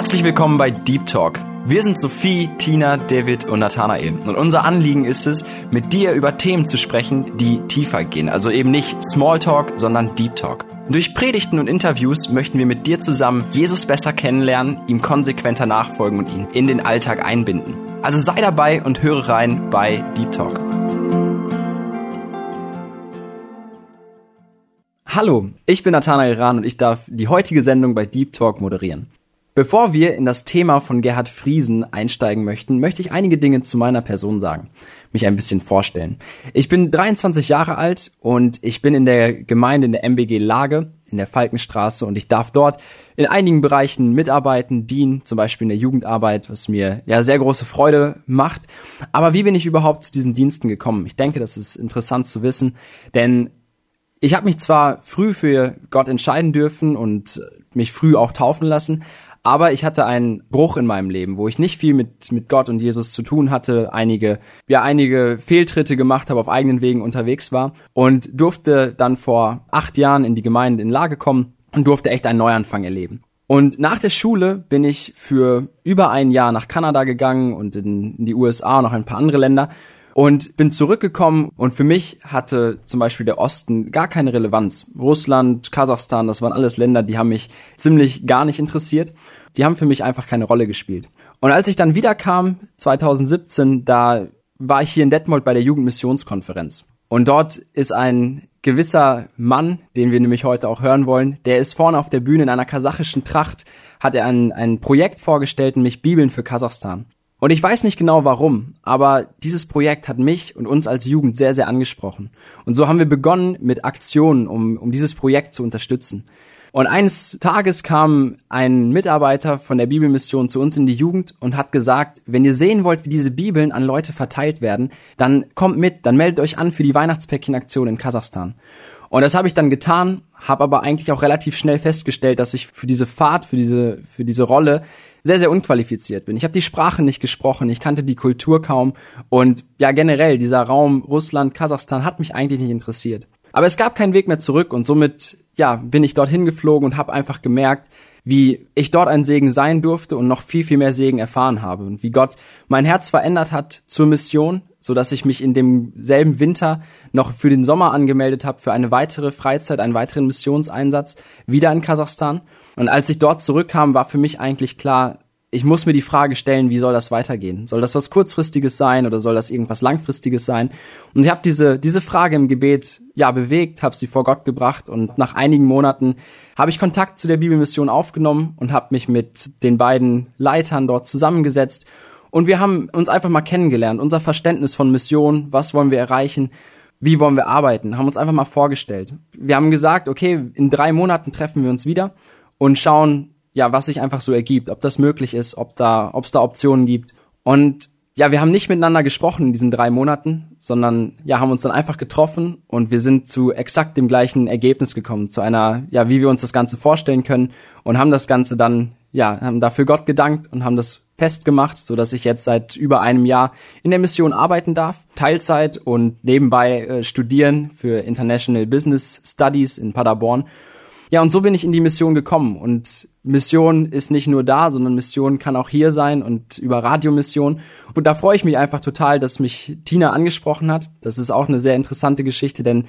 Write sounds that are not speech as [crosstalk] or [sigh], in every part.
Herzlich willkommen bei Deep Talk. Wir sind Sophie, Tina, David und Nathanael. Und unser Anliegen ist es, mit dir über Themen zu sprechen, die tiefer gehen. Also eben nicht Smalltalk, sondern Deep Talk. Durch Predigten und Interviews möchten wir mit dir zusammen Jesus besser kennenlernen, ihm konsequenter nachfolgen und ihn in den Alltag einbinden. Also sei dabei und höre rein bei Deep Talk. Hallo, ich bin Nathanael Rahn und ich darf die heutige Sendung bei Deep Talk moderieren. Bevor wir in das Thema von Gerhard Friesen einsteigen möchten, möchte ich einige Dinge zu meiner Person sagen, mich ein bisschen vorstellen. Ich bin 23 Jahre alt und ich bin in der Gemeinde in der MBG Lage in der Falkenstraße und ich darf dort in einigen Bereichen mitarbeiten, dienen, zum Beispiel in der Jugendarbeit, was mir ja sehr große Freude macht. Aber wie bin ich überhaupt zu diesen Diensten gekommen? Ich denke, das ist interessant zu wissen, denn ich habe mich zwar früh für Gott entscheiden dürfen und mich früh auch taufen lassen, aber ich hatte einen Bruch in meinem Leben, wo ich nicht viel mit, mit Gott und Jesus zu tun hatte, einige, ja, einige Fehltritte gemacht habe, auf eigenen Wegen unterwegs war und durfte dann vor acht Jahren in die Gemeinde in Lage kommen und durfte echt einen Neuanfang erleben. Und nach der Schule bin ich für über ein Jahr nach Kanada gegangen und in, in die USA und noch ein paar andere Länder und bin zurückgekommen und für mich hatte zum Beispiel der Osten gar keine Relevanz. Russland, Kasachstan, das waren alles Länder, die haben mich ziemlich gar nicht interessiert. Die haben für mich einfach keine Rolle gespielt. Und als ich dann wiederkam, 2017, da war ich hier in Detmold bei der Jugendmissionskonferenz. Und dort ist ein gewisser Mann, den wir nämlich heute auch hören wollen, der ist vorne auf der Bühne in einer kasachischen Tracht, hat er ein, ein Projekt vorgestellt, nämlich Bibeln für Kasachstan. Und ich weiß nicht genau warum, aber dieses Projekt hat mich und uns als Jugend sehr, sehr angesprochen. Und so haben wir begonnen mit Aktionen, um, um dieses Projekt zu unterstützen. Und eines Tages kam ein Mitarbeiter von der Bibelmission zu uns in die Jugend und hat gesagt, wenn ihr sehen wollt, wie diese Bibeln an Leute verteilt werden, dann kommt mit, dann meldet euch an für die Weihnachtspäckchenaktion in Kasachstan. Und das habe ich dann getan, habe aber eigentlich auch relativ schnell festgestellt, dass ich für diese Fahrt, für diese, für diese Rolle sehr, sehr unqualifiziert bin. Ich habe die Sprache nicht gesprochen, ich kannte die Kultur kaum und ja generell dieser Raum Russland, Kasachstan hat mich eigentlich nicht interessiert. Aber es gab keinen Weg mehr zurück und somit ja bin ich dorthin geflogen und habe einfach gemerkt, wie ich dort ein Segen sein durfte und noch viel viel mehr Segen erfahren habe und wie Gott mein Herz verändert hat zur Mission, so dass ich mich in demselben Winter noch für den Sommer angemeldet habe für eine weitere Freizeit, einen weiteren Missionseinsatz wieder in Kasachstan und als ich dort zurückkam, war für mich eigentlich klar, ich muss mir die Frage stellen, wie soll das weitergehen? Soll das was kurzfristiges sein oder soll das irgendwas langfristiges sein? Und ich habe diese diese Frage im Gebet ja bewegt, habe sie vor Gott gebracht und nach einigen Monaten habe ich Kontakt zu der Bibelmission aufgenommen und habe mich mit den beiden Leitern dort zusammengesetzt und wir haben uns einfach mal kennengelernt, unser Verständnis von Mission, was wollen wir erreichen, wie wollen wir arbeiten, haben uns einfach mal vorgestellt. Wir haben gesagt, okay, in drei Monaten treffen wir uns wieder und schauen, ja, was sich einfach so ergibt, ob das möglich ist, ob da, ob es da Optionen gibt. Und ja, wir haben nicht miteinander gesprochen in diesen drei Monaten, sondern ja, haben uns dann einfach getroffen und wir sind zu exakt dem gleichen Ergebnis gekommen, zu einer, ja, wie wir uns das Ganze vorstellen können und haben das Ganze dann, ja, haben dafür Gott gedankt und haben das festgemacht, so dass ich jetzt seit über einem Jahr in der Mission arbeiten darf, Teilzeit und nebenbei äh, studieren für International Business Studies in Paderborn ja, und so bin ich in die Mission gekommen. Und Mission ist nicht nur da, sondern Mission kann auch hier sein und über Radiomission. Und da freue ich mich einfach total, dass mich Tina angesprochen hat. Das ist auch eine sehr interessante Geschichte, denn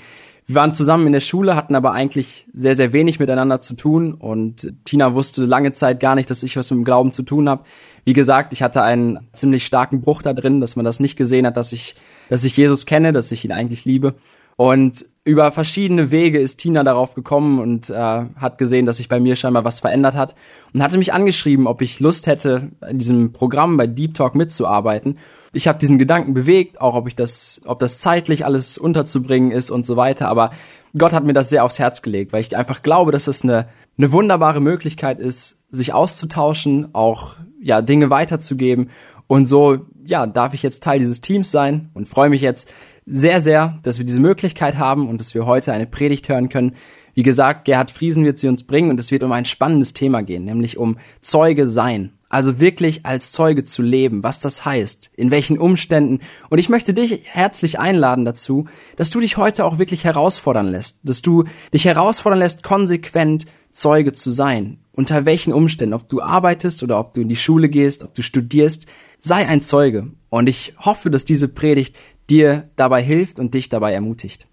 wir waren zusammen in der Schule, hatten aber eigentlich sehr, sehr wenig miteinander zu tun. Und Tina wusste lange Zeit gar nicht, dass ich was mit dem Glauben zu tun habe. Wie gesagt, ich hatte einen ziemlich starken Bruch da drin, dass man das nicht gesehen hat, dass ich, dass ich Jesus kenne, dass ich ihn eigentlich liebe. Und über verschiedene Wege ist Tina darauf gekommen und äh, hat gesehen, dass sich bei mir scheinbar was verändert hat und hatte mich angeschrieben, ob ich Lust hätte, in diesem Programm bei Deep Talk mitzuarbeiten. Ich habe diesen Gedanken bewegt, auch ob ich das, ob das zeitlich alles unterzubringen ist und so weiter. Aber Gott hat mir das sehr aufs Herz gelegt, weil ich einfach glaube, dass es eine, eine wunderbare Möglichkeit ist, sich auszutauschen, auch ja Dinge weiterzugeben. Und so ja darf ich jetzt Teil dieses Teams sein und freue mich jetzt sehr, sehr, dass wir diese Möglichkeit haben und dass wir heute eine Predigt hören können. Wie gesagt, Gerhard Friesen wird sie uns bringen und es wird um ein spannendes Thema gehen, nämlich um Zeuge sein. Also wirklich als Zeuge zu leben, was das heißt, in welchen Umständen. Und ich möchte dich herzlich einladen dazu, dass du dich heute auch wirklich herausfordern lässt, dass du dich herausfordern lässt, konsequent Zeuge zu sein. unter welchen Umständen, ob du arbeitest oder ob du in die Schule gehst, ob du studierst, sei ein Zeuge. Und ich hoffe, dass diese Predigt dir dabei hilft und dich dabei ermutigt.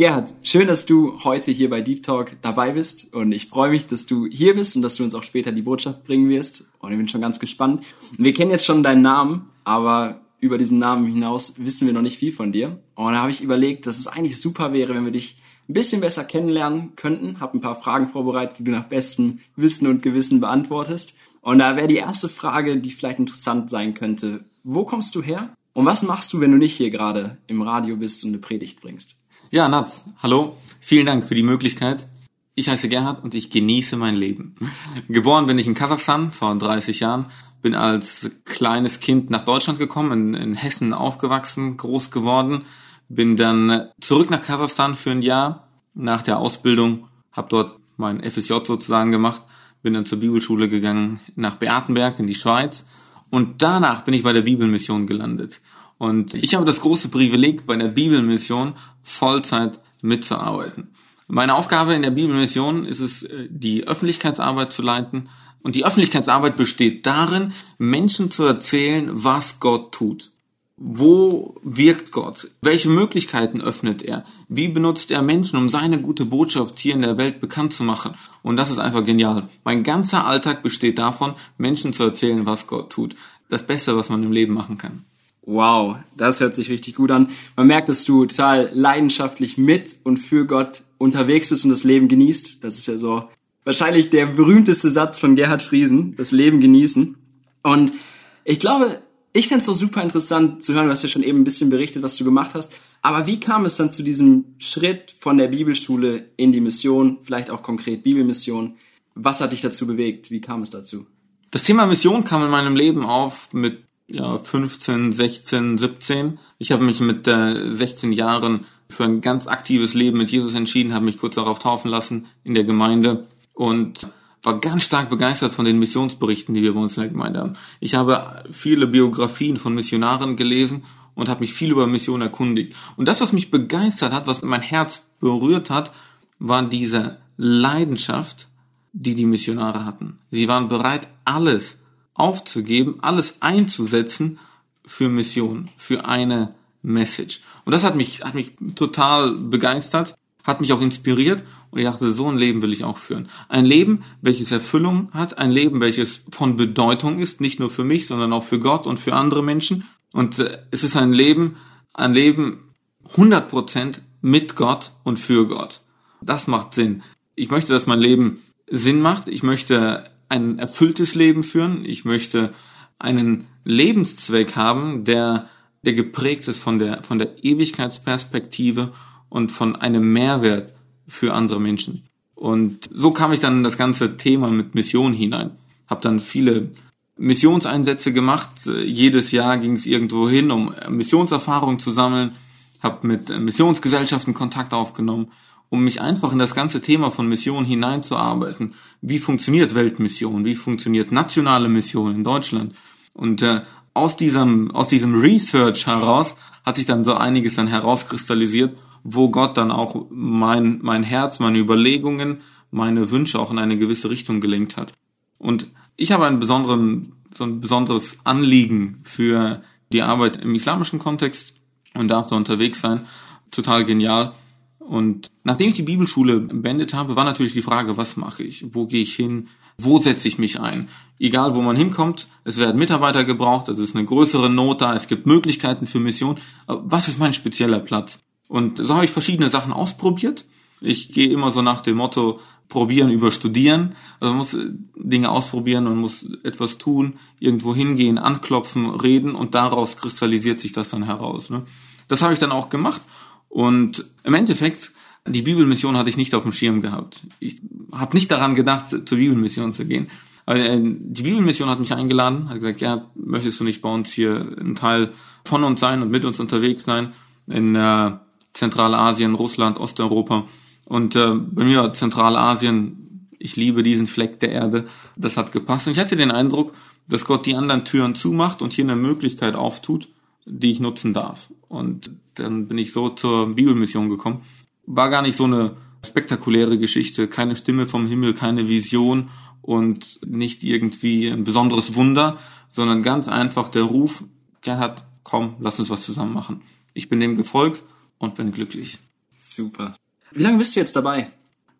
Gerhard, schön, dass du heute hier bei Deep Talk dabei bist und ich freue mich, dass du hier bist und dass du uns auch später die Botschaft bringen wirst und ich bin schon ganz gespannt. wir kennen jetzt schon deinen Namen, aber über diesen Namen hinaus wissen wir noch nicht viel von dir und da habe ich überlegt, dass es eigentlich super wäre, wenn wir dich ein bisschen besser kennenlernen könnten. Hab ein paar Fragen vorbereitet, die du nach bestem Wissen und Gewissen beantwortest. Und da wäre die erste Frage, die vielleicht interessant sein könnte. Wo kommst du her? Und was machst du, wenn du nicht hier gerade im Radio bist und eine Predigt bringst? Ja, Nats, hallo. Vielen Dank für die Möglichkeit. Ich heiße Gerhard und ich genieße mein Leben. [laughs] Geboren bin ich in Kasachstan vor 30 Jahren, bin als kleines Kind nach Deutschland gekommen, in, in Hessen aufgewachsen, groß geworden, bin dann zurück nach Kasachstan für ein Jahr nach der Ausbildung, habe dort mein FSJ sozusagen gemacht, bin dann zur Bibelschule gegangen nach Beatenberg in die Schweiz und danach bin ich bei der Bibelmission gelandet. Und ich habe das große Privileg, bei der Bibelmission Vollzeit mitzuarbeiten. Meine Aufgabe in der Bibelmission ist es, äh, die Öffentlichkeitsarbeit zu leiten. Und die Öffentlichkeitsarbeit besteht darin, Menschen zu erzählen, was Gott tut. Wo wirkt Gott? Welche Möglichkeiten öffnet er? Wie benutzt er Menschen, um seine gute Botschaft hier in der Welt bekannt zu machen? Und das ist einfach genial. Mein ganzer Alltag besteht davon, Menschen zu erzählen, was Gott tut. Das Beste, was man im Leben machen kann. Wow, das hört sich richtig gut an. Man merkt, dass du total leidenschaftlich mit und für Gott unterwegs bist und das Leben genießt. Das ist ja so wahrscheinlich der berühmteste Satz von Gerhard Friesen, das Leben genießen. Und ich glaube, ich fände es doch super interessant zu hören, du hast ja schon eben ein bisschen berichtet, was du gemacht hast. Aber wie kam es dann zu diesem Schritt von der Bibelschule in die Mission, vielleicht auch konkret Bibelmission? Was hat dich dazu bewegt? Wie kam es dazu? Das Thema Mission kam in meinem Leben auf mit ja, 15, 16, 17. Ich habe mich mit äh, 16 Jahren für ein ganz aktives Leben mit Jesus entschieden, habe mich kurz darauf taufen lassen in der Gemeinde und war ganz stark begeistert von den Missionsberichten, die wir bei uns in der Gemeinde haben. Ich habe viele Biografien von Missionaren gelesen und habe mich viel über Mission erkundigt. Und das, was mich begeistert hat, was mein Herz berührt hat, war diese Leidenschaft, die die Missionare hatten. Sie waren bereit, alles aufzugeben, alles einzusetzen für Mission, für eine Message. Und das hat mich, hat mich total begeistert, hat mich auch inspiriert und ich dachte, so ein Leben will ich auch führen. Ein Leben, welches Erfüllung hat, ein Leben, welches von Bedeutung ist, nicht nur für mich, sondern auch für Gott und für andere Menschen. Und äh, es ist ein Leben, ein Leben 100% mit Gott und für Gott. Das macht Sinn. Ich möchte, dass mein Leben Sinn macht. Ich möchte ein erfülltes Leben führen. Ich möchte einen Lebenszweck haben, der, der geprägt ist von der, von der Ewigkeitsperspektive und von einem Mehrwert für andere Menschen. Und so kam ich dann in das ganze Thema mit Mission hinein. Hab dann viele Missionseinsätze gemacht. Jedes Jahr ging es irgendwo hin, um Missionserfahrung zu sammeln. Hab mit Missionsgesellschaften Kontakt aufgenommen um mich einfach in das ganze Thema von Mission hineinzuarbeiten. Wie funktioniert Weltmission? Wie funktioniert nationale Mission in Deutschland? Und äh, aus diesem aus diesem Research heraus hat sich dann so einiges dann herauskristallisiert wo Gott dann auch mein, mein Herz, meine Überlegungen, meine Wünsche auch in eine gewisse Richtung gelenkt hat. Und ich habe einen besonderen, so ein besonderes Anliegen für die Arbeit im islamischen Kontext und darf da unterwegs sein. Total genial. Und nachdem ich die Bibelschule beendet habe, war natürlich die Frage, was mache ich? Wo gehe ich hin? Wo setze ich mich ein? Egal, wo man hinkommt, es werden Mitarbeiter gebraucht, es ist eine größere Not da, es gibt Möglichkeiten für Mission. Was ist mein spezieller Platz? Und so habe ich verschiedene Sachen ausprobiert. Ich gehe immer so nach dem Motto, probieren über studieren. Also man muss Dinge ausprobieren und muss etwas tun, irgendwo hingehen, anklopfen, reden und daraus kristallisiert sich das dann heraus. Ne? Das habe ich dann auch gemacht und im Endeffekt die Bibelmission hatte ich nicht auf dem Schirm gehabt. Ich habe nicht daran gedacht, zur Bibelmission zu gehen. Aber äh, die Bibelmission hat mich eingeladen, hat gesagt, ja, möchtest du nicht bei uns hier ein Teil von uns sein und mit uns unterwegs sein in äh, Zentralasien, Russland, Osteuropa. Und äh, bei mir war Zentralasien, ich liebe diesen Fleck der Erde, das hat gepasst. Und ich hatte den Eindruck, dass Gott die anderen Türen zumacht und hier eine Möglichkeit auftut, die ich nutzen darf. Und dann bin ich so zur Bibelmission gekommen war gar nicht so eine spektakuläre Geschichte, keine Stimme vom Himmel, keine Vision und nicht irgendwie ein besonderes Wunder, sondern ganz einfach der Ruf, Gerhard, komm, lass uns was zusammen machen. Ich bin dem gefolgt und bin glücklich. Super. Wie lange bist du jetzt dabei?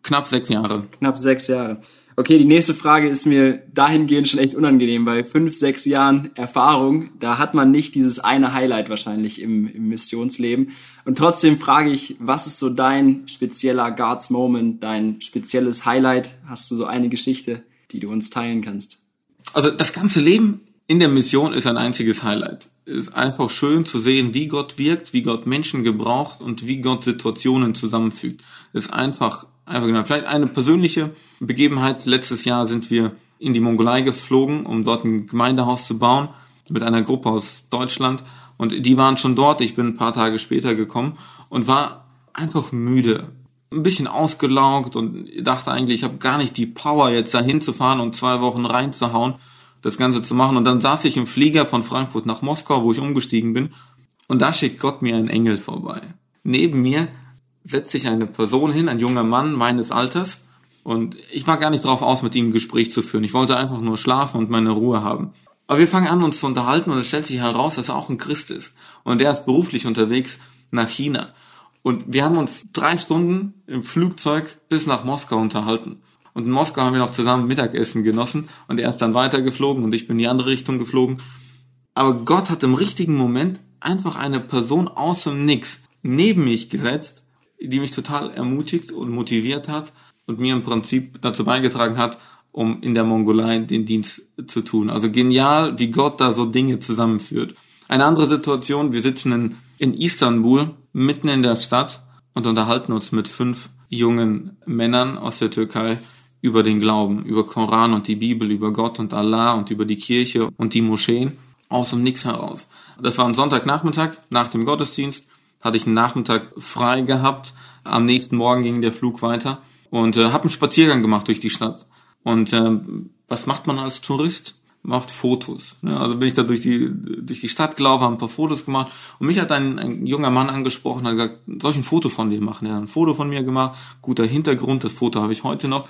Knapp sechs Jahre. Knapp sechs Jahre. Okay, die nächste Frage ist mir dahingehend schon echt unangenehm. Bei fünf, sechs Jahren Erfahrung, da hat man nicht dieses eine Highlight wahrscheinlich im, im Missionsleben. Und trotzdem frage ich, was ist so dein spezieller Guards Moment, dein spezielles Highlight? Hast du so eine Geschichte, die du uns teilen kannst? Also das ganze Leben in der Mission ist ein einziges Highlight. Es ist einfach schön zu sehen, wie Gott wirkt, wie Gott Menschen gebraucht und wie Gott Situationen zusammenfügt. Es ist einfach Einfach genau. Vielleicht eine persönliche Begebenheit. Letztes Jahr sind wir in die Mongolei geflogen, um dort ein Gemeindehaus zu bauen mit einer Gruppe aus Deutschland. Und die waren schon dort. Ich bin ein paar Tage später gekommen und war einfach müde. Ein bisschen ausgelaugt und dachte eigentlich, ich habe gar nicht die Power, jetzt dahin zu fahren und zwei Wochen reinzuhauen, das Ganze zu machen. Und dann saß ich im Flieger von Frankfurt nach Moskau, wo ich umgestiegen bin. Und da schickt Gott mir einen Engel vorbei. Neben mir setzt sich eine Person hin, ein junger Mann meines Alters, und ich war gar nicht darauf aus, mit ihm ein Gespräch zu führen. Ich wollte einfach nur schlafen und meine Ruhe haben. Aber wir fangen an, uns zu unterhalten und es stellt sich heraus, dass er auch ein Christ ist. Und er ist beruflich unterwegs nach China. Und wir haben uns drei Stunden im Flugzeug bis nach Moskau unterhalten. Und in Moskau haben wir noch zusammen Mittagessen genossen und er ist dann weitergeflogen und ich bin in die andere Richtung geflogen. Aber Gott hat im richtigen Moment einfach eine Person aus dem Nix neben mich gesetzt die mich total ermutigt und motiviert hat und mir im Prinzip dazu beigetragen hat, um in der Mongolei den Dienst zu tun. Also genial, wie Gott da so Dinge zusammenführt. Eine andere Situation, wir sitzen in, in Istanbul, mitten in der Stadt und unterhalten uns mit fünf jungen Männern aus der Türkei über den Glauben, über Koran und die Bibel, über Gott und Allah und über die Kirche und die Moscheen aus dem Nix heraus. Das war ein Sonntagnachmittag nach dem Gottesdienst hatte ich einen Nachmittag frei gehabt. Am nächsten Morgen ging der Flug weiter und äh, habe einen Spaziergang gemacht durch die Stadt. Und äh, was macht man als Tourist? Macht Fotos. Ne? Also bin ich da durch die durch die Stadt gelaufen, habe ein paar Fotos gemacht und mich hat ein, ein junger Mann angesprochen, hat gesagt, soll ich ein Foto von dir machen? Er hat ein Foto von mir gemacht, guter Hintergrund, das Foto habe ich heute noch.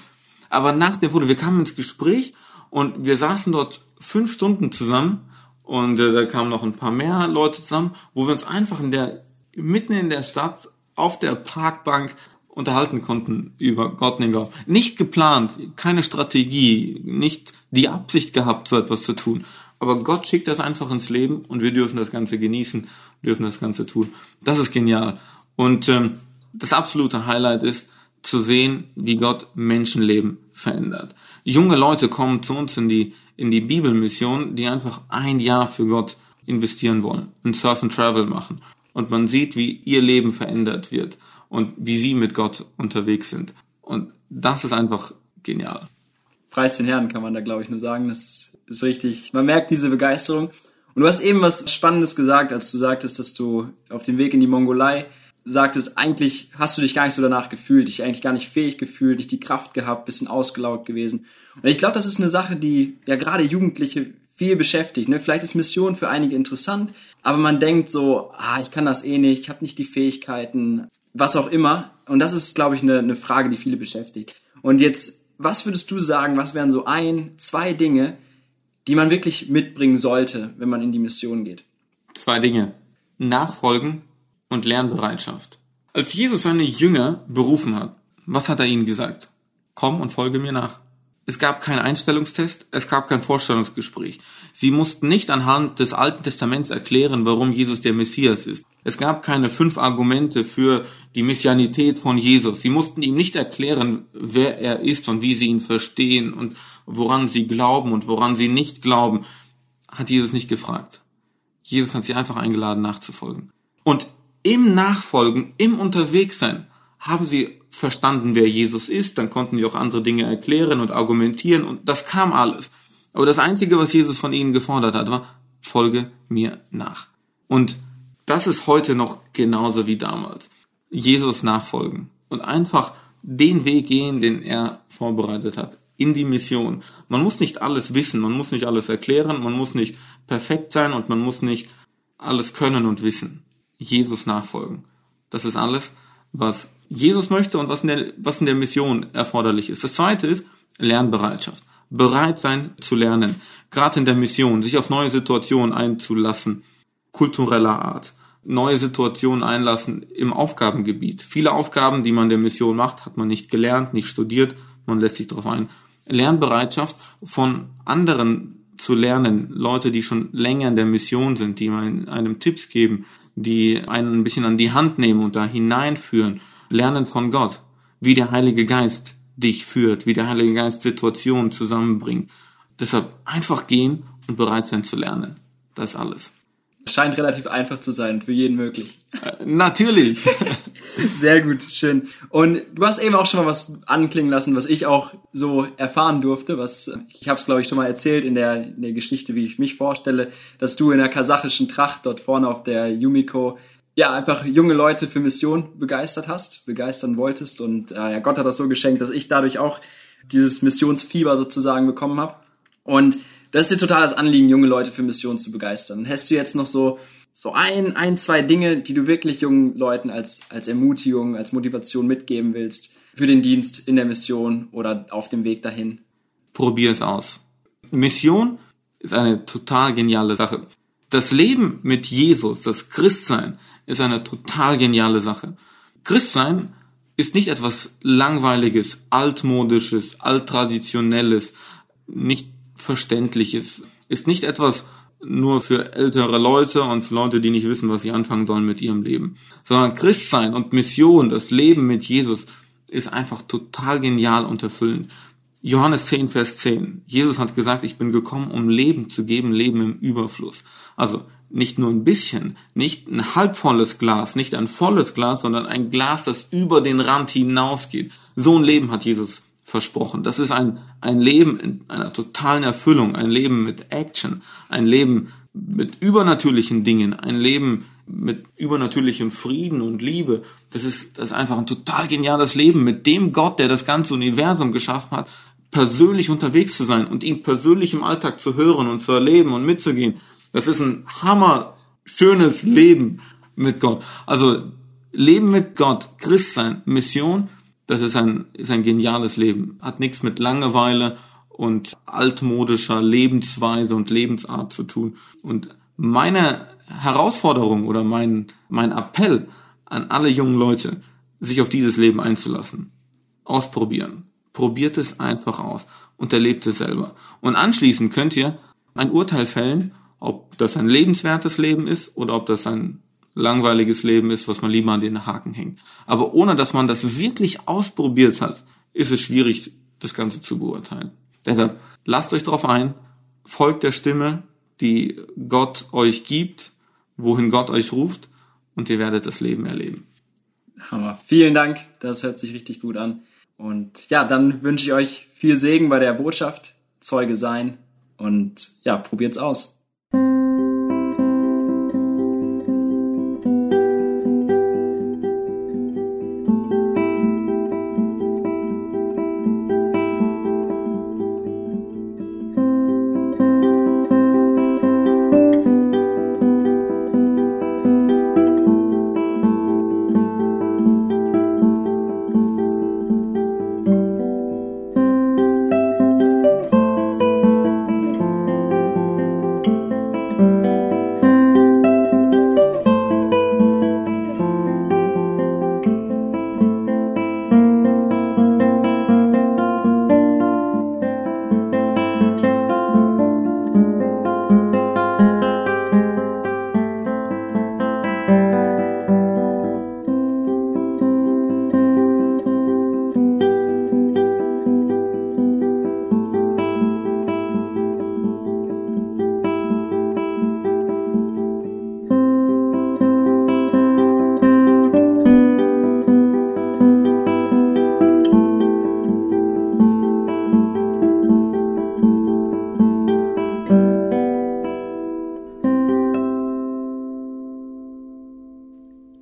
Aber nach dem Foto, wir kamen ins Gespräch und wir saßen dort fünf Stunden zusammen und äh, da kamen noch ein paar mehr Leute zusammen, wo wir uns einfach in der mitten in der Stadt auf der Parkbank unterhalten konnten über Gott und den Glauben. Nicht geplant, keine Strategie, nicht die Absicht gehabt, so etwas zu tun. Aber Gott schickt das einfach ins Leben und wir dürfen das Ganze genießen, dürfen das Ganze tun. Das ist genial. Und ähm, das absolute Highlight ist zu sehen, wie Gott Menschenleben verändert. Junge Leute kommen zu uns in die in die Bibelmission, die einfach ein Jahr für Gott investieren wollen, und Surf and Travel machen und man sieht, wie ihr Leben verändert wird und wie sie mit Gott unterwegs sind. Und das ist einfach genial. Preis den Herrn, kann man da, glaube ich, nur sagen. Das ist richtig. Man merkt diese Begeisterung. Und du hast eben was Spannendes gesagt, als du sagtest, dass du auf dem Weg in die Mongolei sagtest, eigentlich hast du dich gar nicht so danach gefühlt, dich eigentlich gar nicht fähig gefühlt, dich die Kraft gehabt, bisschen ausgelaugt gewesen. Und ich glaube, das ist eine Sache, die ja gerade Jugendliche viel beschäftigt. Ne? Vielleicht ist Mission für einige interessant, aber man denkt so, ah, ich kann das eh nicht, ich habe nicht die Fähigkeiten. was auch immer. Und das ist, glaube ich, eine, eine Frage, die viele beschäftigt. Und jetzt, was würdest du sagen, was wären so ein, zwei Dinge, die man wirklich mitbringen sollte, wenn man in die Mission geht? Zwei Dinge. Nachfolgen und Lernbereitschaft. Als Jesus seine Jünger berufen hat, was hat er ihnen gesagt? Komm und folge mir nach. Es gab keinen Einstellungstest, es gab kein Vorstellungsgespräch. Sie mussten nicht anhand des Alten Testaments erklären, warum Jesus der Messias ist. Es gab keine fünf Argumente für die Messianität von Jesus. Sie mussten ihm nicht erklären, wer er ist und wie sie ihn verstehen und woran sie glauben und woran sie nicht glauben. Hat Jesus nicht gefragt. Jesus hat sie einfach eingeladen, nachzufolgen. Und im Nachfolgen, im Unterwegssein, haben sie verstanden, wer Jesus ist, dann konnten sie auch andere Dinge erklären und argumentieren und das kam alles. Aber das Einzige, was Jesus von ihnen gefordert hat, war, folge mir nach. Und das ist heute noch genauso wie damals. Jesus nachfolgen und einfach den Weg gehen, den er vorbereitet hat, in die Mission. Man muss nicht alles wissen, man muss nicht alles erklären, man muss nicht perfekt sein und man muss nicht alles können und wissen. Jesus nachfolgen. Das ist alles, was Jesus möchte und was in der, was in der Mission erforderlich ist. Das zweite ist Lernbereitschaft. Bereit sein zu lernen. Gerade in der Mission, sich auf neue Situationen einzulassen. Kultureller Art. Neue Situationen einlassen im Aufgabengebiet. Viele Aufgaben, die man der Mission macht, hat man nicht gelernt, nicht studiert. Man lässt sich darauf ein. Lernbereitschaft von anderen zu lernen. Leute, die schon länger in der Mission sind, die einem Tipps geben, die einen ein bisschen an die Hand nehmen und da hineinführen lernen von Gott, wie der Heilige Geist dich führt, wie der Heilige Geist Situationen zusammenbringt. Deshalb einfach gehen und bereit sein zu lernen. Das ist alles. Scheint relativ einfach zu sein, für jeden möglich. Äh, natürlich. [laughs] Sehr gut, schön. Und du hast eben auch schon mal was anklingen lassen, was ich auch so erfahren durfte. Was ich habe es glaube ich schon mal erzählt in der, in der Geschichte, wie ich mich vorstelle, dass du in der kasachischen Tracht dort vorne auf der Yumiko ja, einfach junge Leute für Mission begeistert hast, begeistern wolltest. Und äh, ja, Gott hat das so geschenkt, dass ich dadurch auch dieses Missionsfieber sozusagen bekommen habe. Und das ist dir total das Anliegen, junge Leute für Mission zu begeistern. Hast du jetzt noch so, so ein, ein, zwei Dinge, die du wirklich jungen Leuten als, als Ermutigung, als Motivation mitgeben willst für den Dienst in der Mission oder auf dem Weg dahin? Probier es aus. Mission ist eine total geniale Sache. Das Leben mit Jesus, das Christsein, ist eine total geniale Sache. Christsein ist nicht etwas langweiliges, altmodisches, alttraditionelles, nicht verständliches, ist nicht etwas nur für ältere Leute und für Leute, die nicht wissen, was sie anfangen sollen mit ihrem Leben, sondern Christsein und Mission, das Leben mit Jesus ist einfach total genial und erfüllend. Johannes 10, Vers 10. Jesus hat gesagt, ich bin gekommen, um Leben zu geben, Leben im Überfluss. Also nicht nur ein bisschen, nicht ein halbvolles Glas, nicht ein volles Glas, sondern ein Glas, das über den Rand hinausgeht. So ein Leben hat Jesus versprochen. Das ist ein, ein Leben in einer totalen Erfüllung, ein Leben mit Action, ein Leben mit übernatürlichen Dingen, ein Leben mit übernatürlichem Frieden und Liebe. Das ist, das ist einfach ein total geniales Leben mit dem Gott, der das ganze Universum geschaffen hat, persönlich unterwegs zu sein und ihn persönlich im Alltag zu hören und zu erleben und mitzugehen. Das ist ein hammer schönes Leben mit Gott. Also Leben mit Gott, Christ sein, Mission, das ist ein, ist ein geniales Leben. Hat nichts mit Langeweile und altmodischer Lebensweise und Lebensart zu tun. Und meine Herausforderung oder mein, mein Appell an alle jungen Leute, sich auf dieses Leben einzulassen. Ausprobieren. Probiert es einfach aus und erlebt es selber. Und anschließend könnt ihr ein Urteil fällen ob das ein lebenswertes Leben ist oder ob das ein langweiliges Leben ist, was man lieber an den Haken hängt. Aber ohne dass man das wirklich ausprobiert hat, ist es schwierig, das Ganze zu beurteilen. Deshalb lasst euch darauf ein, folgt der Stimme, die Gott euch gibt, wohin Gott euch ruft, und ihr werdet das Leben erleben. Hammer. Vielen Dank. Das hört sich richtig gut an. Und ja, dann wünsche ich euch viel Segen bei der Botschaft, Zeuge sein und ja, probiert's aus.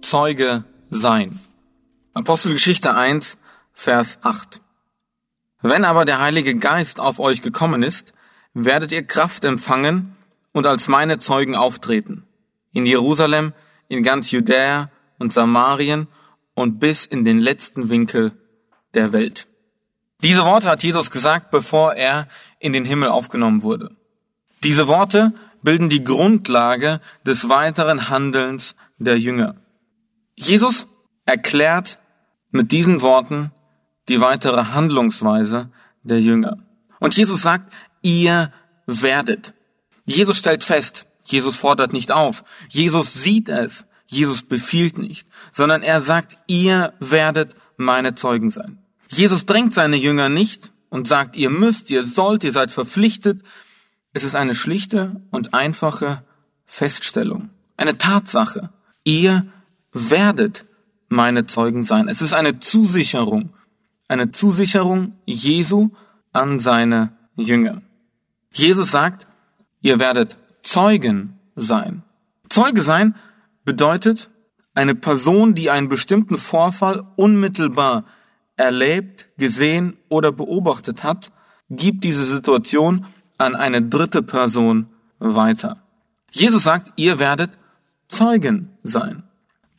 Zeuge sein. Apostelgeschichte 1, Vers 8. Wenn aber der Heilige Geist auf euch gekommen ist, werdet ihr Kraft empfangen und als meine Zeugen auftreten. In Jerusalem, in ganz Judäa und Samarien und bis in den letzten Winkel der Welt. Diese Worte hat Jesus gesagt, bevor er in den Himmel aufgenommen wurde. Diese Worte bilden die Grundlage des weiteren Handelns der Jünger. Jesus erklärt mit diesen Worten die weitere Handlungsweise der Jünger. Und Jesus sagt, ihr werdet. Jesus stellt fest, Jesus fordert nicht auf, Jesus sieht es, Jesus befiehlt nicht, sondern er sagt, ihr werdet meine Zeugen sein. Jesus drängt seine Jünger nicht und sagt, ihr müsst, ihr sollt, ihr seid verpflichtet. Es ist eine schlichte und einfache Feststellung, eine Tatsache. Ihr werdet meine Zeugen sein. Es ist eine Zusicherung, eine Zusicherung Jesu an seine Jünger. Jesus sagt, ihr werdet Zeugen sein. Zeuge sein bedeutet eine Person, die einen bestimmten Vorfall unmittelbar erlebt, gesehen oder beobachtet hat, gibt diese Situation an eine dritte Person weiter. Jesus sagt, ihr werdet Zeugen sein.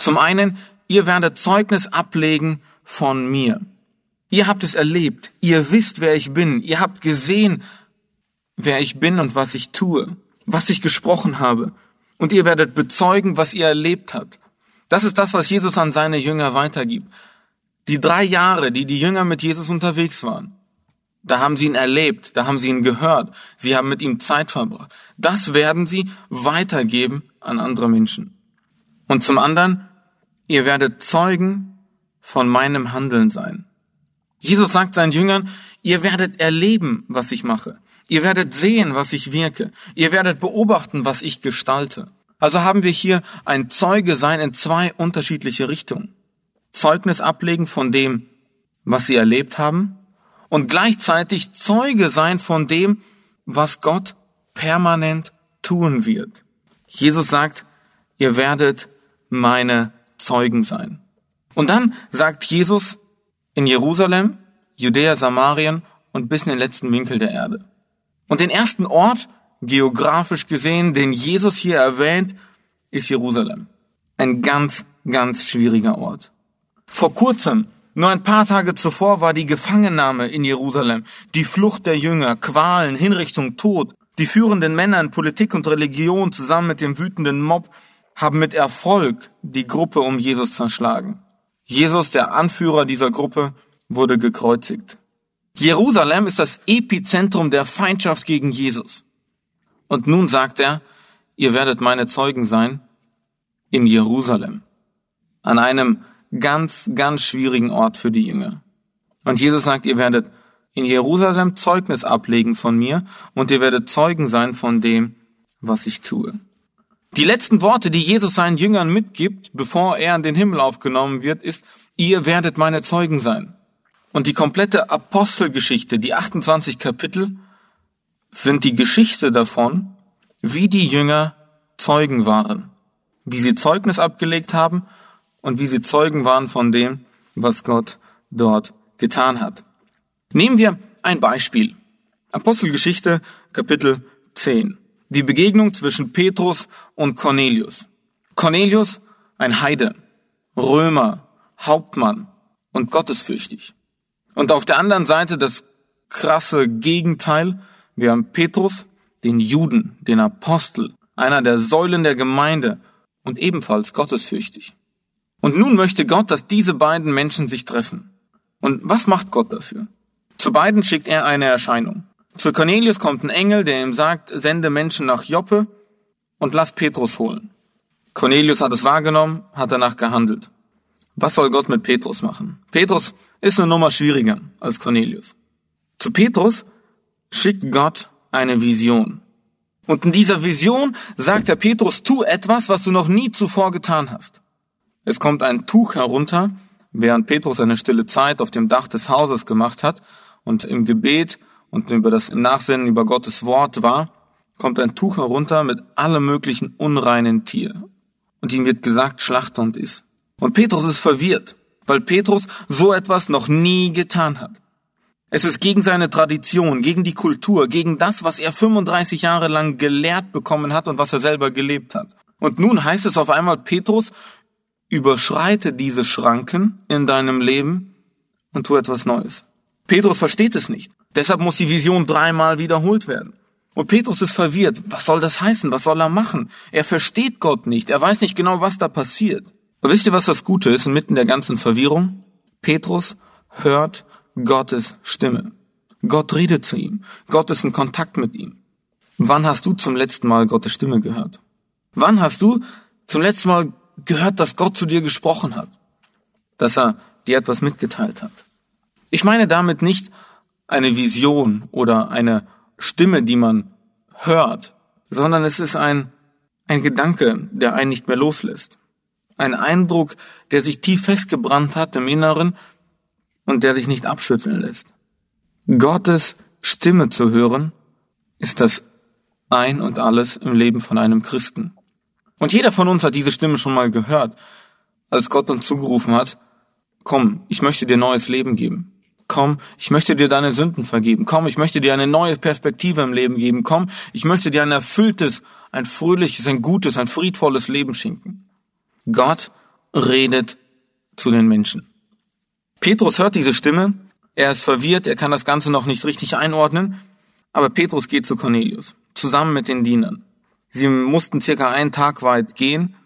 Zum einen, ihr werdet Zeugnis ablegen von mir. Ihr habt es erlebt. Ihr wisst, wer ich bin. Ihr habt gesehen, wer ich bin und was ich tue, was ich gesprochen habe. Und ihr werdet bezeugen, was ihr erlebt habt. Das ist das, was Jesus an seine Jünger weitergibt. Die drei Jahre, die die Jünger mit Jesus unterwegs waren, da haben sie ihn erlebt, da haben sie ihn gehört, sie haben mit ihm Zeit verbracht. Das werden sie weitergeben an andere Menschen. Und zum anderen, ihr werdet Zeugen von meinem Handeln sein. Jesus sagt seinen Jüngern, ihr werdet erleben, was ich mache. Ihr werdet sehen, was ich wirke. Ihr werdet beobachten, was ich gestalte. Also haben wir hier ein Zeuge sein in zwei unterschiedliche Richtungen. Zeugnis ablegen von dem, was sie erlebt haben und gleichzeitig Zeuge sein von dem, was Gott permanent tun wird. Jesus sagt, ihr werdet meine Zeugen sein. Und dann sagt Jesus in Jerusalem, Judäa, Samarien und bis in den letzten Winkel der Erde. Und den ersten Ort, geografisch gesehen, den Jesus hier erwähnt, ist Jerusalem. Ein ganz, ganz schwieriger Ort. Vor kurzem, nur ein paar Tage zuvor, war die Gefangennahme in Jerusalem, die Flucht der Jünger, Qualen, Hinrichtung, Tod, die führenden Männer in Politik und Religion zusammen mit dem wütenden Mob haben mit Erfolg die Gruppe um Jesus zerschlagen. Jesus, der Anführer dieser Gruppe, wurde gekreuzigt. Jerusalem ist das Epizentrum der Feindschaft gegen Jesus. Und nun sagt er, ihr werdet meine Zeugen sein in Jerusalem. An einem ganz, ganz schwierigen Ort für die Jünger. Und Jesus sagt, ihr werdet in Jerusalem Zeugnis ablegen von mir und ihr werdet Zeugen sein von dem, was ich tue. Die letzten Worte, die Jesus seinen Jüngern mitgibt, bevor er in den Himmel aufgenommen wird, ist, ihr werdet meine Zeugen sein. Und die komplette Apostelgeschichte, die 28 Kapitel, sind die Geschichte davon, wie die Jünger Zeugen waren, wie sie Zeugnis abgelegt haben und wie sie Zeugen waren von dem, was Gott dort getan hat. Nehmen wir ein Beispiel. Apostelgeschichte Kapitel 10 die Begegnung zwischen Petrus und Cornelius. Cornelius, ein Heide, Römer, Hauptmann und gottesfürchtig. Und auf der anderen Seite das krasse Gegenteil. Wir haben Petrus, den Juden, den Apostel, einer der Säulen der Gemeinde und ebenfalls gottesfürchtig. Und nun möchte Gott, dass diese beiden Menschen sich treffen. Und was macht Gott dafür? Zu beiden schickt er eine Erscheinung. Zu Cornelius kommt ein Engel, der ihm sagt, sende Menschen nach Joppe und lass Petrus holen. Cornelius hat es wahrgenommen, hat danach gehandelt. Was soll Gott mit Petrus machen? Petrus ist eine Nummer schwieriger als Cornelius. Zu Petrus schickt Gott eine Vision. Und in dieser Vision sagt der Petrus, tu etwas, was du noch nie zuvor getan hast. Es kommt ein Tuch herunter, während Petrus eine stille Zeit auf dem Dach des Hauses gemacht hat und im Gebet und über das Nachsinnen über Gottes Wort war, kommt ein Tuch herunter mit allem möglichen unreinen Tier. Und ihm wird gesagt, schlachte und iss. Und Petrus ist verwirrt, weil Petrus so etwas noch nie getan hat. Es ist gegen seine Tradition, gegen die Kultur, gegen das, was er 35 Jahre lang gelehrt bekommen hat und was er selber gelebt hat. Und nun heißt es auf einmal, Petrus, überschreite diese Schranken in deinem Leben und tu etwas Neues. Petrus versteht es nicht. Deshalb muss die Vision dreimal wiederholt werden. Und Petrus ist verwirrt. Was soll das heißen? Was soll er machen? Er versteht Gott nicht. Er weiß nicht genau, was da passiert. Aber wisst ihr, was das Gute ist inmitten der ganzen Verwirrung? Petrus hört Gottes Stimme. Gott redet zu ihm. Gott ist in Kontakt mit ihm. Wann hast du zum letzten Mal Gottes Stimme gehört? Wann hast du zum letzten Mal gehört, dass Gott zu dir gesprochen hat? Dass er dir etwas mitgeteilt hat? Ich meine damit nicht eine Vision oder eine Stimme, die man hört, sondern es ist ein, ein Gedanke, der einen nicht mehr loslässt. Ein Eindruck, der sich tief festgebrannt hat im Inneren und der sich nicht abschütteln lässt. Gottes Stimme zu hören, ist das ein und alles im Leben von einem Christen. Und jeder von uns hat diese Stimme schon mal gehört, als Gott uns zugerufen hat, komm, ich möchte dir neues Leben geben. Komm, ich möchte dir deine Sünden vergeben. Komm, ich möchte dir eine neue Perspektive im Leben geben. Komm, ich möchte dir ein erfülltes, ein fröhliches, ein gutes, ein friedvolles Leben schenken. Gott redet zu den Menschen. Petrus hört diese Stimme, er ist verwirrt, er kann das Ganze noch nicht richtig einordnen, aber Petrus geht zu Cornelius, zusammen mit den Dienern. Sie mussten circa einen Tag weit gehen.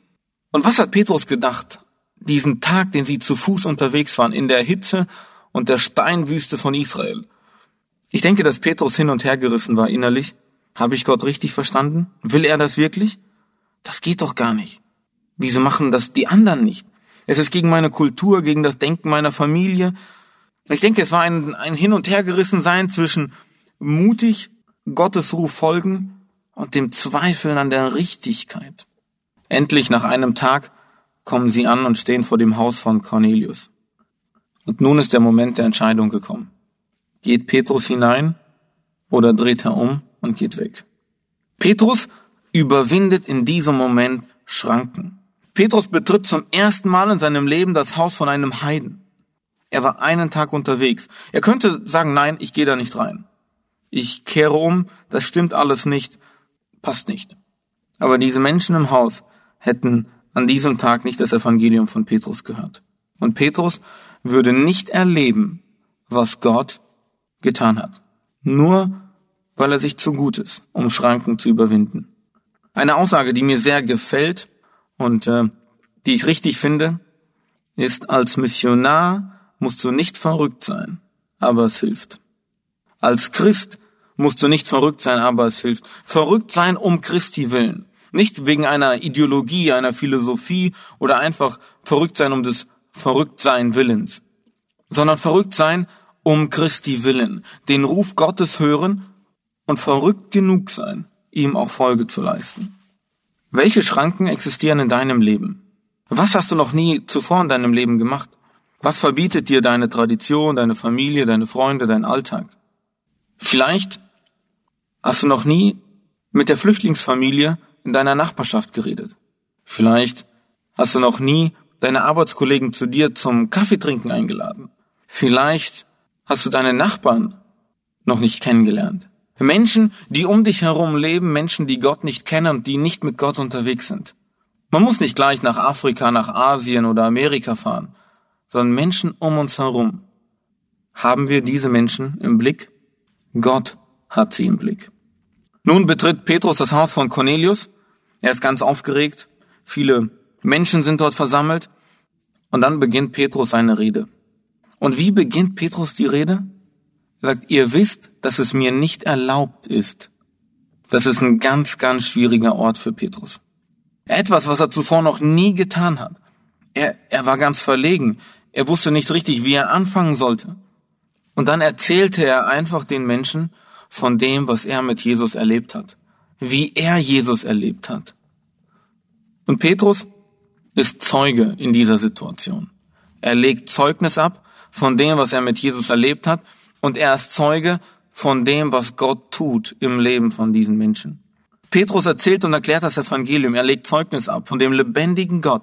Und was hat Petrus gedacht? Diesen Tag, den sie zu Fuß unterwegs waren, in der Hitze und der Steinwüste von Israel. Ich denke, dass Petrus hin und her gerissen war innerlich. Habe ich Gott richtig verstanden? Will er das wirklich? Das geht doch gar nicht. Wieso machen das die anderen nicht? Es ist gegen meine Kultur, gegen das Denken meiner Familie. Ich denke, es war ein, ein Hin- und Hergerissen sein zwischen mutig Gottes Ruf folgen und dem Zweifeln an der Richtigkeit. Endlich nach einem Tag kommen sie an und stehen vor dem Haus von Cornelius. Und nun ist der Moment der Entscheidung gekommen. Geht Petrus hinein oder dreht er um und geht weg? Petrus überwindet in diesem Moment Schranken. Petrus betritt zum ersten Mal in seinem Leben das Haus von einem Heiden. Er war einen Tag unterwegs. Er könnte sagen, nein, ich gehe da nicht rein. Ich kehre um, das stimmt alles nicht, passt nicht. Aber diese Menschen im Haus hätten an diesem Tag nicht das Evangelium von Petrus gehört. Und Petrus würde nicht erleben, was Gott getan hat. Nur weil er sich zu gut ist, um Schranken zu überwinden. Eine Aussage, die mir sehr gefällt, und äh, die ich richtig finde, ist, als Missionar musst du nicht verrückt sein, aber es hilft. Als Christ musst du nicht verrückt sein, aber es hilft. Verrückt sein um Christi willen. Nicht wegen einer Ideologie, einer Philosophie oder einfach verrückt sein um des Verrücktsein Willens, sondern verrückt sein um Christi willen, den Ruf Gottes hören und verrückt genug sein, ihm auch Folge zu leisten. Welche Schranken existieren in deinem Leben? Was hast du noch nie zuvor in deinem Leben gemacht? Was verbietet dir deine Tradition, deine Familie, deine Freunde, dein Alltag? Vielleicht hast du noch nie mit der Flüchtlingsfamilie in deiner Nachbarschaft geredet. Vielleicht hast du noch nie deine Arbeitskollegen zu dir zum Kaffeetrinken eingeladen. Vielleicht hast du deine Nachbarn noch nicht kennengelernt. Menschen, die um dich herum leben, Menschen, die Gott nicht kennen und die nicht mit Gott unterwegs sind. Man muss nicht gleich nach Afrika, nach Asien oder Amerika fahren, sondern Menschen um uns herum. Haben wir diese Menschen im Blick? Gott hat sie im Blick. Nun betritt Petrus das Haus von Cornelius. Er ist ganz aufgeregt. Viele Menschen sind dort versammelt. Und dann beginnt Petrus seine Rede. Und wie beginnt Petrus die Rede? Er sagt, ihr wisst, dass es mir nicht erlaubt ist. Das ist ein ganz, ganz schwieriger Ort für Petrus. Etwas, was er zuvor noch nie getan hat. Er, er war ganz verlegen. Er wusste nicht richtig, wie er anfangen sollte. Und dann erzählte er einfach den Menschen von dem, was er mit Jesus erlebt hat. Wie er Jesus erlebt hat. Und Petrus ist Zeuge in dieser Situation. Er legt Zeugnis ab von dem, was er mit Jesus erlebt hat. Und er ist Zeuge von dem, was Gott tut im Leben von diesen Menschen. Petrus erzählt und erklärt das Evangelium. Er legt Zeugnis ab von dem lebendigen Gott,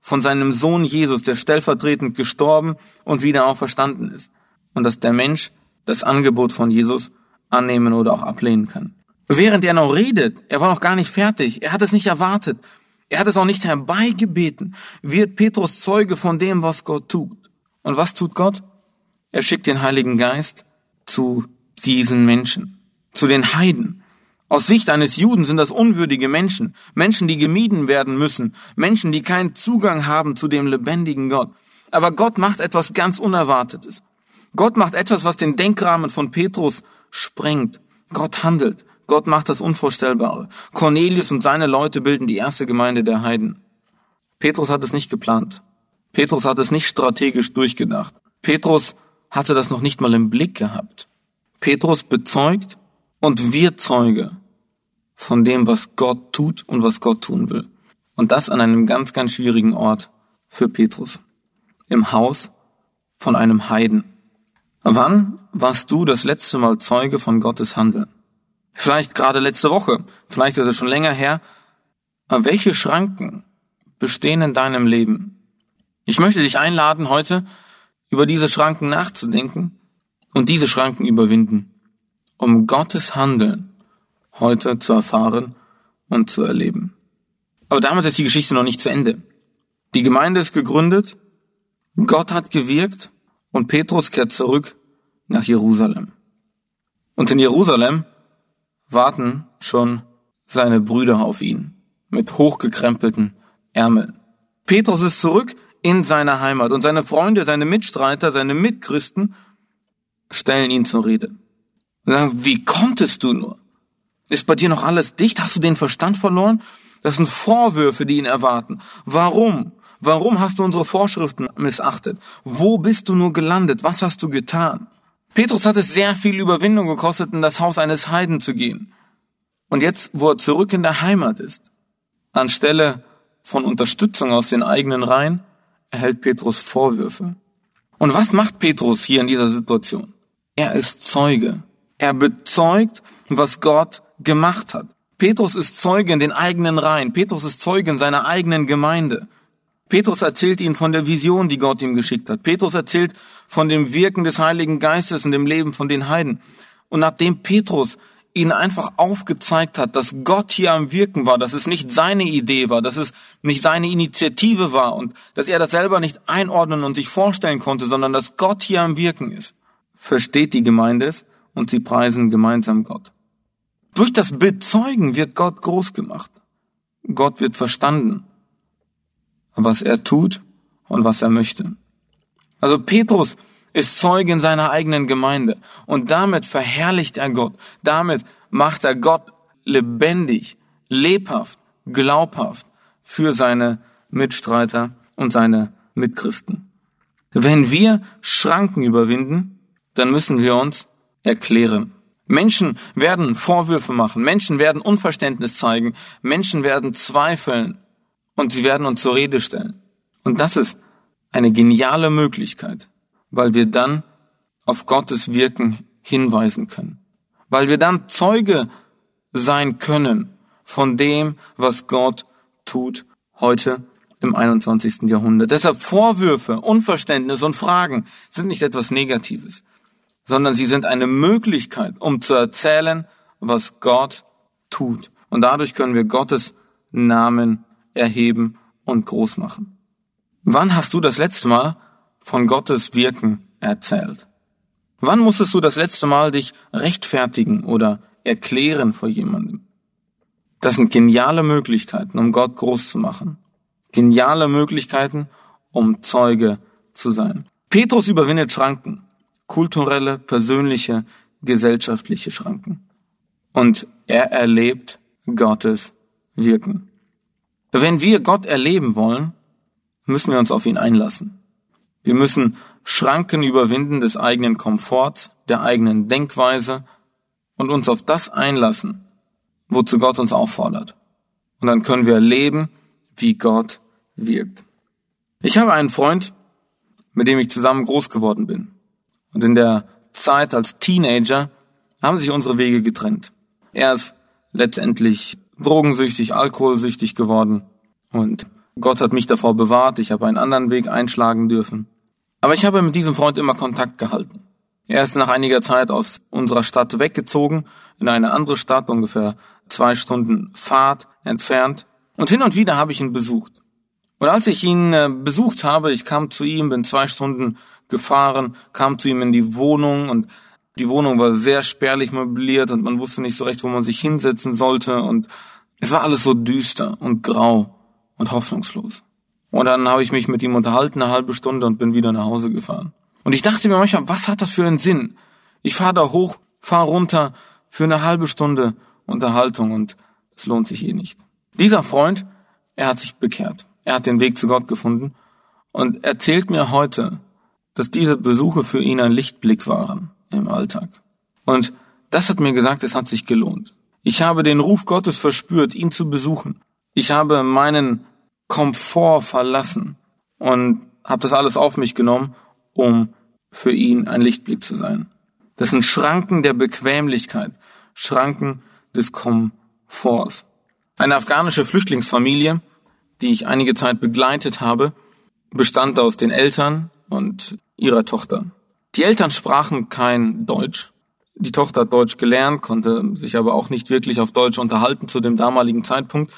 von seinem Sohn Jesus, der stellvertretend gestorben und wieder auferstanden ist. Und dass der Mensch das Angebot von Jesus annehmen oder auch ablehnen kann. Während er noch redet, er war noch gar nicht fertig, er hat es nicht erwartet, er hat es auch nicht herbeigebeten, wird Petrus Zeuge von dem, was Gott tut. Und was tut Gott? Er schickt den Heiligen Geist zu diesen Menschen, zu den Heiden. Aus Sicht eines Juden sind das unwürdige Menschen, Menschen, die gemieden werden müssen, Menschen, die keinen Zugang haben zu dem lebendigen Gott. Aber Gott macht etwas ganz Unerwartetes. Gott macht etwas, was den Denkrahmen von Petrus sprengt. Gott handelt. Gott macht das Unvorstellbare. Cornelius und seine Leute bilden die erste Gemeinde der Heiden. Petrus hat es nicht geplant. Petrus hat es nicht strategisch durchgedacht. Petrus hatte das noch nicht mal im Blick gehabt. Petrus bezeugt und wird Zeuge von dem, was Gott tut und was Gott tun will. Und das an einem ganz, ganz schwierigen Ort für Petrus. Im Haus von einem Heiden. Wann warst du das letzte Mal Zeuge von Gottes Handeln? Vielleicht gerade letzte Woche, vielleicht ist es schon länger her. Aber welche Schranken bestehen in deinem Leben? Ich möchte dich einladen, heute über diese Schranken nachzudenken und diese Schranken überwinden, um Gottes Handeln heute zu erfahren und zu erleben. Aber damit ist die Geschichte noch nicht zu Ende. Die Gemeinde ist gegründet, Gott hat gewirkt und Petrus kehrt zurück nach Jerusalem. Und in Jerusalem warten schon seine Brüder auf ihn mit hochgekrempelten Ärmeln. Petrus ist zurück in seiner Heimat und seine Freunde, seine Mitstreiter, seine Mitchristen stellen ihn zur Rede. Wie konntest du nur? Ist bei dir noch alles dicht? Hast du den Verstand verloren? Das sind Vorwürfe, die ihn erwarten. Warum? Warum hast du unsere Vorschriften missachtet? Wo bist du nur gelandet? Was hast du getan? Petrus hat es sehr viel Überwindung gekostet, in das Haus eines Heiden zu gehen. Und jetzt, wo er zurück in der Heimat ist, anstelle von Unterstützung aus den eigenen Reihen, erhält Petrus Vorwürfe. Und was macht Petrus hier in dieser Situation? Er ist Zeuge. Er bezeugt, was Gott gemacht hat. Petrus ist Zeuge in den eigenen Reihen. Petrus ist Zeuge in seiner eigenen Gemeinde. Petrus erzählt ihnen von der Vision, die Gott ihm geschickt hat. Petrus erzählt von dem Wirken des Heiligen Geistes in dem Leben von den Heiden. Und nachdem Petrus ihnen einfach aufgezeigt hat, dass Gott hier am Wirken war, dass es nicht seine Idee war, dass es nicht seine Initiative war und dass er das selber nicht einordnen und sich vorstellen konnte, sondern dass Gott hier am Wirken ist, versteht die Gemeinde es und sie preisen gemeinsam Gott. Durch das Bezeugen wird Gott groß gemacht. Gott wird verstanden, was er tut und was er möchte. Also Petrus ist Zeuge in seiner eigenen Gemeinde und damit verherrlicht er Gott. Damit macht er Gott lebendig, lebhaft, glaubhaft für seine Mitstreiter und seine Mitchristen. Wenn wir Schranken überwinden, dann müssen wir uns erklären. Menschen werden Vorwürfe machen, Menschen werden Unverständnis zeigen, Menschen werden zweifeln und sie werden uns zur Rede stellen. Und das ist eine geniale Möglichkeit, weil wir dann auf Gottes Wirken hinweisen können, weil wir dann Zeuge sein können von dem, was Gott tut heute im 21. Jahrhundert. Deshalb Vorwürfe, Unverständnis und Fragen sind nicht etwas Negatives, sondern sie sind eine Möglichkeit, um zu erzählen, was Gott tut. Und dadurch können wir Gottes Namen erheben und groß machen. Wann hast du das letzte Mal von Gottes Wirken erzählt? Wann musstest du das letzte Mal dich rechtfertigen oder erklären vor jemandem? Das sind geniale Möglichkeiten, um Gott groß zu machen. Geniale Möglichkeiten, um Zeuge zu sein. Petrus überwindet Schranken. Kulturelle, persönliche, gesellschaftliche Schranken. Und er erlebt Gottes Wirken. Wenn wir Gott erleben wollen, müssen wir uns auf ihn einlassen. Wir müssen Schranken überwinden des eigenen Komforts, der eigenen Denkweise und uns auf das einlassen, wozu Gott uns auffordert. Und dann können wir erleben, wie Gott wirkt. Ich habe einen Freund, mit dem ich zusammen groß geworden bin. Und in der Zeit als Teenager haben sich unsere Wege getrennt. Er ist letztendlich drogensüchtig, alkoholsüchtig geworden und Gott hat mich davor bewahrt, ich habe einen anderen Weg einschlagen dürfen. Aber ich habe mit diesem Freund immer Kontakt gehalten. Er ist nach einiger Zeit aus unserer Stadt weggezogen, in eine andere Stadt, ungefähr zwei Stunden Fahrt entfernt. Und hin und wieder habe ich ihn besucht. Und als ich ihn äh, besucht habe, ich kam zu ihm, bin zwei Stunden gefahren, kam zu ihm in die Wohnung und die Wohnung war sehr spärlich möbliert und man wusste nicht so recht, wo man sich hinsetzen sollte und es war alles so düster und grau und hoffnungslos. Und dann habe ich mich mit ihm unterhalten eine halbe Stunde und bin wieder nach Hause gefahren. Und ich dachte mir manchmal, was hat das für einen Sinn? Ich fahre da hoch, fahre runter für eine halbe Stunde Unterhaltung und es lohnt sich eh nicht. Dieser Freund, er hat sich bekehrt. Er hat den Weg zu Gott gefunden und erzählt mir heute, dass diese Besuche für ihn ein Lichtblick waren im Alltag. Und das hat mir gesagt, es hat sich gelohnt. Ich habe den Ruf Gottes verspürt, ihn zu besuchen. Ich habe meinen Komfort verlassen und habe das alles auf mich genommen, um für ihn ein Lichtblick zu sein. Das sind Schranken der Bequemlichkeit, Schranken des Komforts. Eine afghanische Flüchtlingsfamilie, die ich einige Zeit begleitet habe, bestand aus den Eltern und ihrer Tochter. Die Eltern sprachen kein Deutsch. Die Tochter hat Deutsch gelernt, konnte sich aber auch nicht wirklich auf Deutsch unterhalten zu dem damaligen Zeitpunkt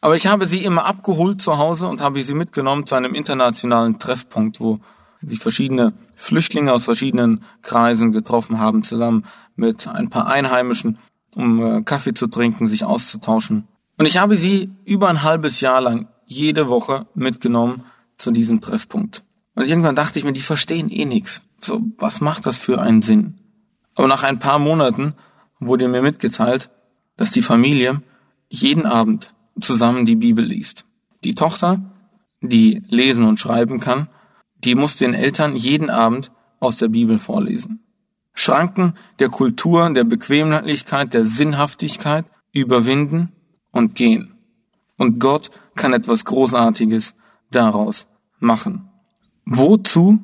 aber ich habe sie immer abgeholt zu Hause und habe sie mitgenommen zu einem internationalen Treffpunkt, wo sich verschiedene Flüchtlinge aus verschiedenen Kreisen getroffen haben, zusammen mit ein paar Einheimischen, um äh, Kaffee zu trinken, sich auszutauschen. Und ich habe sie über ein halbes Jahr lang jede Woche mitgenommen zu diesem Treffpunkt. Und irgendwann dachte ich mir, die verstehen eh nichts. So, was macht das für einen Sinn? Aber nach ein paar Monaten wurde mir mitgeteilt, dass die Familie jeden Abend zusammen die Bibel liest. Die Tochter, die lesen und schreiben kann, die muss den Eltern jeden Abend aus der Bibel vorlesen. Schranken der Kultur, der Bequemlichkeit, der Sinnhaftigkeit überwinden und gehen. Und Gott kann etwas Großartiges daraus machen. Wozu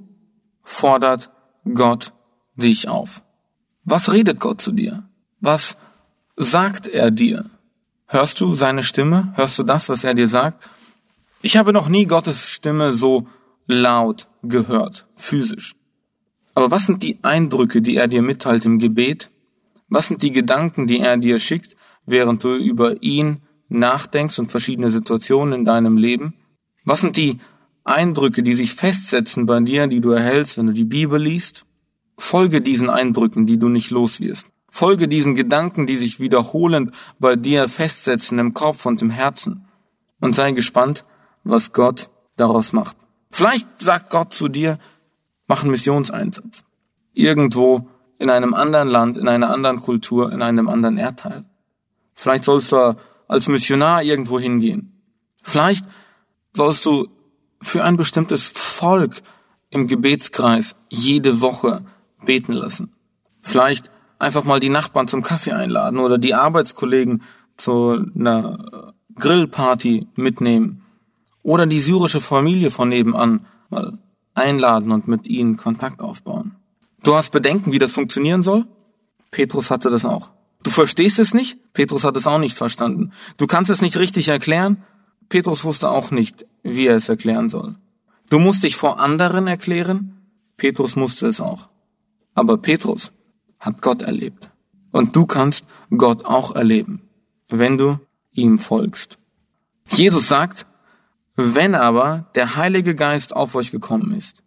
fordert Gott dich auf? Was redet Gott zu dir? Was sagt er dir? Hörst du seine Stimme? Hörst du das, was er dir sagt? Ich habe noch nie Gottes Stimme so laut gehört, physisch. Aber was sind die Eindrücke, die er dir mitteilt im Gebet? Was sind die Gedanken, die er dir schickt, während du über ihn nachdenkst und verschiedene Situationen in deinem Leben? Was sind die Eindrücke, die sich festsetzen bei dir, die du erhältst, wenn du die Bibel liest? Folge diesen Eindrücken, die du nicht los wirst. Folge diesen Gedanken, die sich wiederholend bei dir festsetzen im Kopf und im Herzen. Und sei gespannt, was Gott daraus macht. Vielleicht sagt Gott zu dir, mach einen Missionseinsatz. Irgendwo in einem anderen Land, in einer anderen Kultur, in einem anderen Erdteil. Vielleicht sollst du als Missionar irgendwo hingehen. Vielleicht sollst du für ein bestimmtes Volk im Gebetskreis jede Woche beten lassen. Vielleicht einfach mal die Nachbarn zum Kaffee einladen oder die Arbeitskollegen zu einer Grillparty mitnehmen oder die syrische Familie von nebenan mal einladen und mit ihnen Kontakt aufbauen. Du hast Bedenken, wie das funktionieren soll? Petrus hatte das auch. Du verstehst es nicht? Petrus hat es auch nicht verstanden. Du kannst es nicht richtig erklären? Petrus wusste auch nicht, wie er es erklären soll. Du musst dich vor anderen erklären? Petrus musste es auch. Aber Petrus hat Gott erlebt. Und du kannst Gott auch erleben, wenn du ihm folgst. Jesus sagt, wenn aber der Heilige Geist auf euch gekommen ist,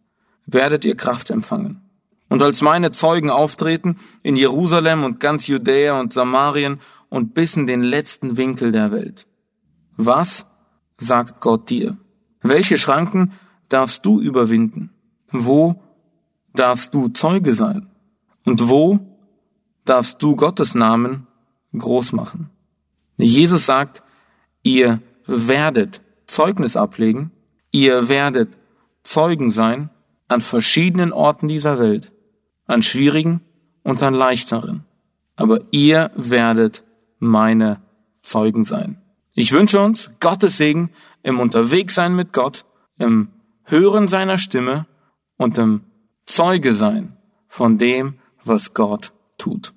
werdet ihr Kraft empfangen. Und als meine Zeugen auftreten in Jerusalem und ganz Judäa und Samarien und bis in den letzten Winkel der Welt. Was sagt Gott dir? Welche Schranken darfst du überwinden? Wo darfst du Zeuge sein? Und wo darfst du Gottes Namen groß machen? Jesus sagt, ihr werdet Zeugnis ablegen, ihr werdet Zeugen sein an verschiedenen Orten dieser Welt, an schwierigen und an leichteren. Aber ihr werdet meine Zeugen sein. Ich wünsche uns Gottes Segen im Unterwegssein mit Gott, im Hören seiner Stimme und im Zeuge sein von dem, was Gott tut.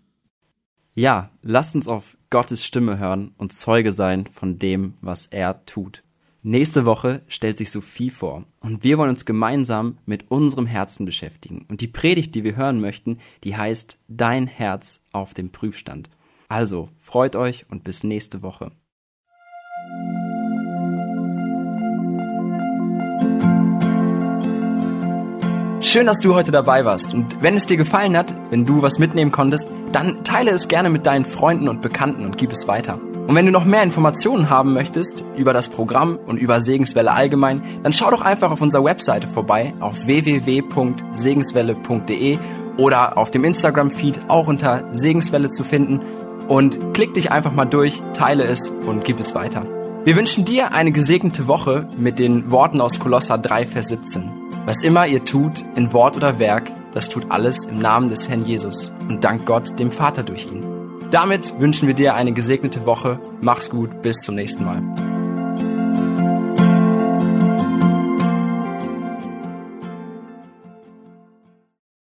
Ja, lasst uns auf Gottes Stimme hören und Zeuge sein von dem, was er tut. Nächste Woche stellt sich Sophie vor und wir wollen uns gemeinsam mit unserem Herzen beschäftigen. Und die Predigt, die wir hören möchten, die heißt Dein Herz auf dem Prüfstand. Also freut euch und bis nächste Woche. Schön, dass du heute dabei warst. Und wenn es dir gefallen hat, wenn du was mitnehmen konntest, dann teile es gerne mit deinen Freunden und Bekannten und gib es weiter. Und wenn du noch mehr Informationen haben möchtest über das Programm und über Segenswelle allgemein, dann schau doch einfach auf unserer Webseite vorbei auf www.segenswelle.de oder auf dem Instagram-Feed auch unter Segenswelle zu finden und klick dich einfach mal durch, teile es und gib es weiter. Wir wünschen dir eine gesegnete Woche mit den Worten aus Kolosser 3, Vers 17. Was immer ihr tut, in Wort oder Werk, das tut alles im Namen des Herrn Jesus und dank Gott, dem Vater durch ihn. Damit wünschen wir dir eine gesegnete Woche. Mach's gut, bis zum nächsten Mal.